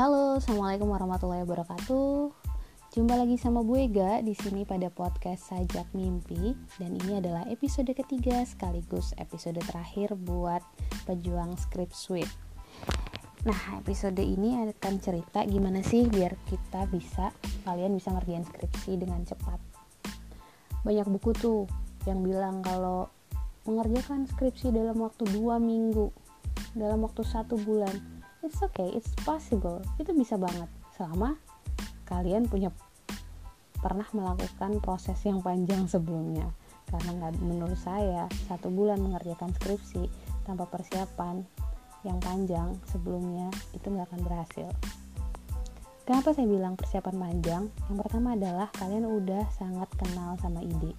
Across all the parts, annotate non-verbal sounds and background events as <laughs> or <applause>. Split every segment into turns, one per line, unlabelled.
Halo, assalamualaikum warahmatullahi wabarakatuh. Jumpa lagi sama Bu Ega di sini pada podcast Sajak Mimpi dan ini adalah episode ketiga sekaligus episode terakhir buat pejuang script suite. Nah, episode ini akan cerita gimana sih biar kita bisa kalian bisa ngerjain skripsi dengan cepat. Banyak buku tuh yang bilang kalau mengerjakan skripsi dalam waktu dua minggu, dalam waktu satu bulan it's okay it's possible. Itu bisa banget. Selama kalian punya pernah melakukan proses yang panjang sebelumnya. Karena nggak menurut saya satu bulan mengerjakan skripsi tanpa persiapan yang panjang sebelumnya itu nggak akan berhasil. Kenapa saya bilang persiapan panjang? Yang pertama adalah kalian udah sangat kenal sama ide.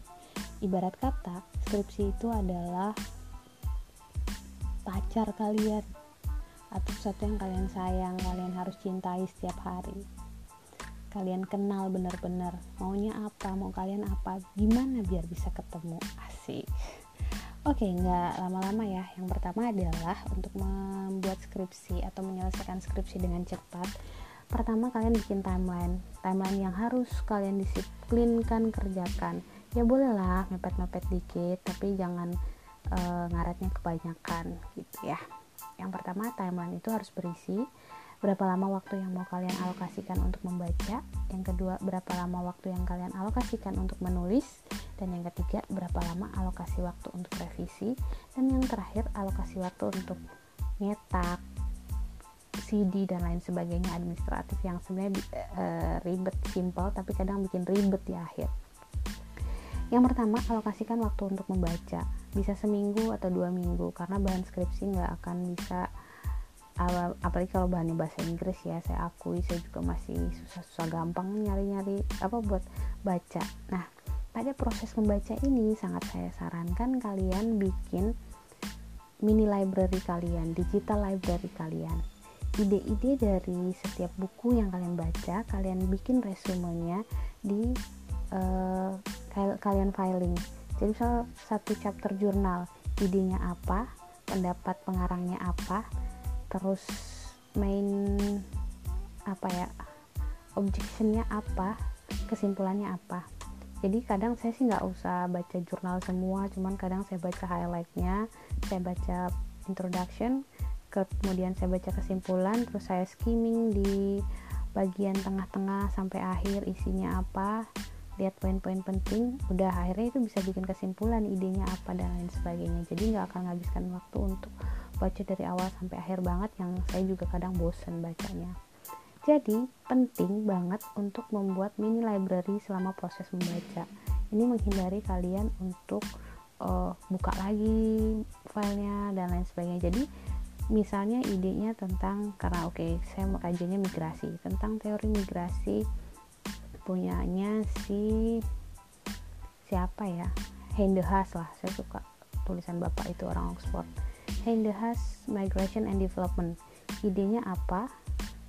Ibarat kata skripsi itu adalah pacar kalian atau sesuatu yang kalian sayang, kalian harus cintai setiap hari. Kalian kenal benar-benar maunya apa, mau kalian apa, gimana biar bisa ketemu. Asik. <laughs> Oke, nggak lama-lama ya. Yang pertama adalah untuk membuat skripsi atau menyelesaikan skripsi dengan cepat. Pertama kalian bikin timeline, timeline yang harus kalian disiplinkan kerjakan. Ya bolehlah mepet-mepet dikit, tapi jangan uh, ngaretnya kebanyakan gitu ya. Yang pertama, timeline itu harus berisi berapa lama waktu yang mau kalian alokasikan untuk membaca. Yang kedua, berapa lama waktu yang kalian alokasikan untuk menulis. Dan yang ketiga, berapa lama alokasi waktu untuk revisi. Dan yang terakhir, alokasi waktu untuk nyetak, CD dan lain sebagainya administratif yang sebenarnya e, ribet, simple tapi kadang bikin ribet di akhir. Yang pertama, alokasikan waktu untuk membaca. Bisa seminggu atau dua minggu, karena bahan skripsi nggak akan bisa apalagi kalau bahannya bahasa Inggris ya saya akui saya juga masih susah-susah gampang nyari-nyari apa buat baca. Nah pada proses membaca ini sangat saya sarankan kalian bikin mini library kalian digital library kalian. Ide-ide dari setiap buku yang kalian baca kalian bikin resumenya di uh, kalian filing jadi misal satu chapter jurnal idenya apa pendapat pengarangnya apa terus main apa ya objectionnya apa kesimpulannya apa. Jadi kadang saya sih nggak usah baca jurnal semua cuman kadang saya baca highlightnya saya baca introduction kemudian saya baca kesimpulan terus saya skimming di bagian tengah-tengah sampai akhir isinya apa lihat poin-poin penting udah akhirnya itu bisa bikin kesimpulan idenya apa dan lain sebagainya. Jadi nggak akan menghabiskan waktu untuk baca dari awal sampai akhir banget yang saya juga kadang bosen bacanya. Jadi penting banget untuk membuat mini library selama proses membaca. Ini menghindari kalian untuk uh, buka lagi filenya dan lain sebagainya. Jadi misalnya idenya tentang karena oke okay, saya mau kajiannya migrasi tentang teori migrasi punyanya si siapa ya? Haas lah. Saya suka tulisan bapak itu orang Oxford. Haas Migration and Development. Idenya apa?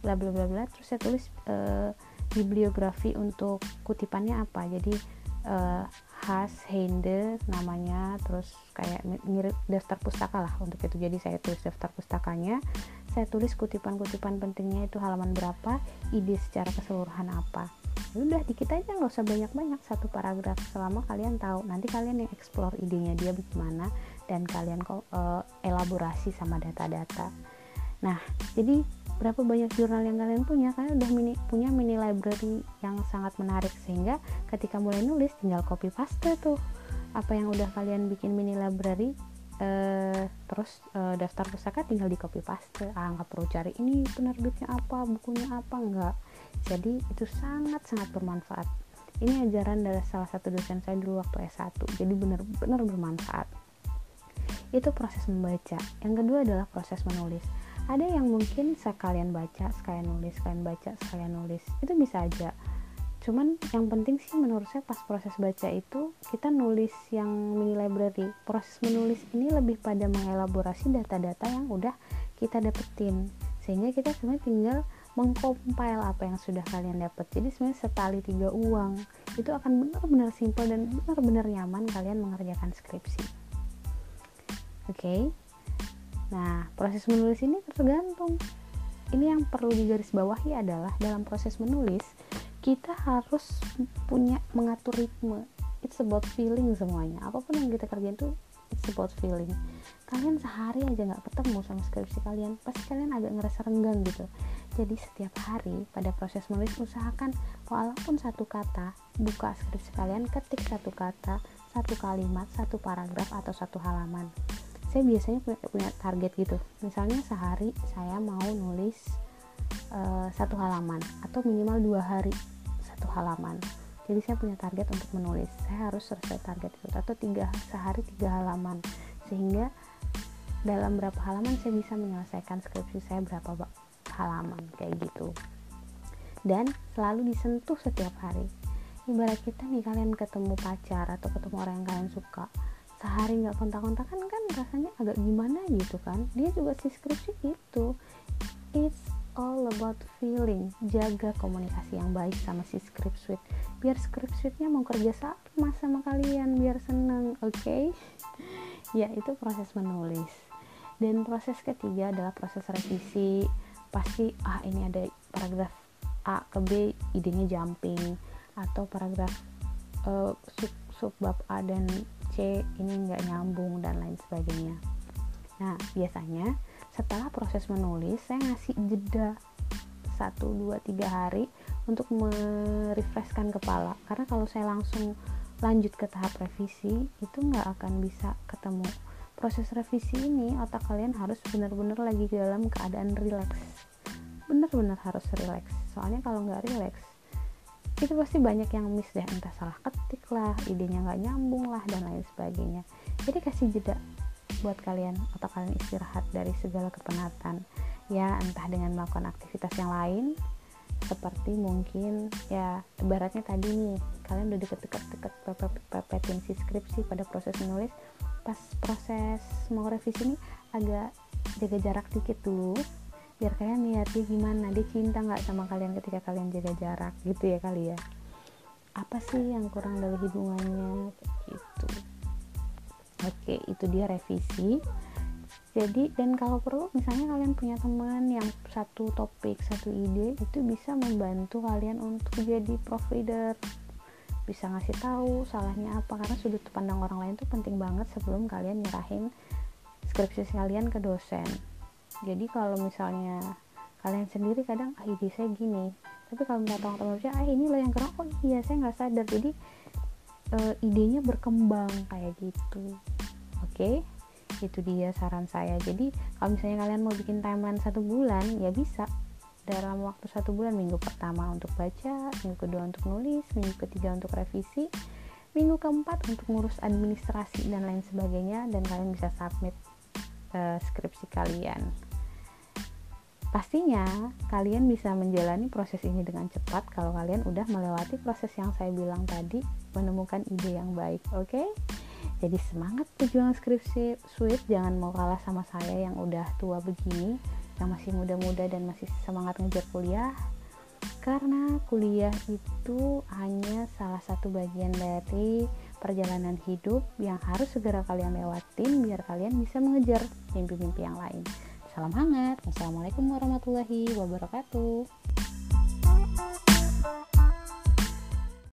Bla bla bla bla. Terus saya tulis uh, bibliografi untuk kutipannya apa. Jadi uh, Has Hende namanya. Terus kayak mirip daftar pustaka lah untuk itu. Jadi saya tulis daftar pustakanya. Saya tulis kutipan-kutipan pentingnya itu halaman berapa ide secara keseluruhan apa udah dikit aja nggak usah banyak-banyak. Satu paragraf selama kalian tahu. Nanti kalian yang explore idenya dia bagaimana dan kalian kok uh, elaborasi sama data-data. Nah jadi berapa banyak jurnal yang kalian punya? Kalian udah mini, punya mini library yang sangat menarik. Sehingga ketika mulai nulis tinggal copy paste tuh apa yang udah kalian bikin mini library uh, terus uh, daftar pustaka tinggal di copy paste ah nggak perlu cari ini penerbitnya apa bukunya apa enggak jadi itu sangat sangat bermanfaat. Ini ajaran dari salah satu dosen saya dulu waktu S1 jadi benar-benar bermanfaat. Itu proses membaca. Yang kedua adalah proses menulis. Ada yang mungkin sekalian baca sekalian nulis sekalian baca sekalian nulis. Itu bisa aja cuman yang penting sih menurut saya pas proses baca itu kita nulis yang mini library. Proses menulis ini lebih pada mengelaborasi data-data yang udah kita dapetin. Sehingga kita sebenarnya tinggal mengcompile apa yang sudah kalian dapat jadi sebenarnya setali tiga uang itu akan benar-benar simple dan benar-benar nyaman kalian mengerjakan skripsi. Oke? Okay? Nah, proses menulis ini tergantung. Ini yang perlu digarisbawahi adalah dalam proses menulis kita harus punya mengatur ritme. It's about feeling semuanya. Apa pun yang kita kerjain tuh it's about feeling. Kalian sehari aja nggak ketemu sama skripsi kalian pasti kalian agak ngerasa renggang gitu. Jadi setiap hari pada proses menulis usahakan walaupun satu kata buka skripsi kalian ketik satu kata satu kalimat satu paragraf atau satu halaman. Saya biasanya punya, punya target gitu. Misalnya sehari saya mau nulis uh, satu halaman atau minimal dua hari satu halaman. Jadi saya punya target untuk menulis. Saya harus selesai target itu atau tiga sehari tiga halaman. Sehingga dalam berapa halaman saya bisa menyelesaikan skripsi saya berapa halaman kayak gitu. Dan selalu disentuh setiap hari. Ibarat kita nih kalian ketemu pacar atau ketemu orang yang kalian suka sehari nggak kontak-kontakan kan rasanya agak gimana gitu kan? Dia juga si skripsi itu. It's all about feeling. Jaga komunikasi yang baik sama si script suite. Biar script suite-nya mau kerja sama sama kalian biar seneng oke? Okay? <laughs> ya itu proses menulis. Dan proses ketiga adalah proses revisi. Pasti ah ini ada paragraf A ke B idenya jumping. Atau paragraf uh, sub, bab A dan C ini nggak nyambung dan lain sebagainya. Nah biasanya setelah proses menulis saya ngasih jeda 1, 2, 3 hari untuk merefreshkan kepala. Karena kalau saya langsung lanjut ke tahap revisi itu nggak akan bisa ketemu. Proses revisi ini otak kalian harus benar-benar lagi dalam keadaan relax benar-benar harus relax soalnya kalau nggak relax itu pasti banyak yang miss deh. Entah salah ketik lah idenya nggak nyambung lah dan lain sebagainya. Jadi kasih jeda buat kalian otak kalian istirahat dari segala kepenatan. Ya entah dengan melakukan aktivitas yang lain seperti mungkin ya ibaratnya tadi nih kalian udah deket-deket deket pepetin si skripsi pada proses menulis. Pas proses mau revisi ini agak jaga jarak dikit dulu biar kalian lihat dia gimana dia cinta nggak sama kalian ketika kalian jaga jarak gitu ya kali ya. Apa sih yang kurang dari hubungannya? Gitu oke itu dia revisi. Jadi dan kalau perlu misalnya kalian punya teman yang satu topik satu ide itu bisa membantu kalian untuk jadi provider bisa ngasih tahu salahnya apa karena sudut pandang orang lain tuh penting banget sebelum kalian nyerahin skripsi kalian ke dosen. Jadi kalau misalnya kalian sendiri kadang ah ide saya gini tapi kalau minta tolong teman ah ini loh yang kurang oh iya saya nggak sadar. Jadi e, idenya berkembang kayak gitu oke okay? itu dia saran saya jadi kalau misalnya kalian mau bikin timeline satu bulan ya bisa dalam waktu satu bulan minggu pertama untuk baca minggu kedua untuk nulis minggu ketiga untuk revisi minggu keempat untuk ngurus administrasi dan lain sebagainya dan kalian bisa submit uh, skripsi kalian Pastinya kalian bisa menjalani proses ini dengan cepat kalau kalian udah melewati proses yang saya bilang tadi, menemukan ide yang baik, oke? Okay? Jadi semangat pejuang skripsi sweet, jangan mau kalah sama saya yang udah tua begini, yang masih muda-muda dan masih semangat ngejar kuliah. Karena kuliah itu hanya salah satu bagian dari perjalanan hidup yang harus segera kalian lewatin biar kalian bisa mengejar mimpi-mimpi yang lain. Salam hangat. Wassalamualaikum warahmatullahi wabarakatuh.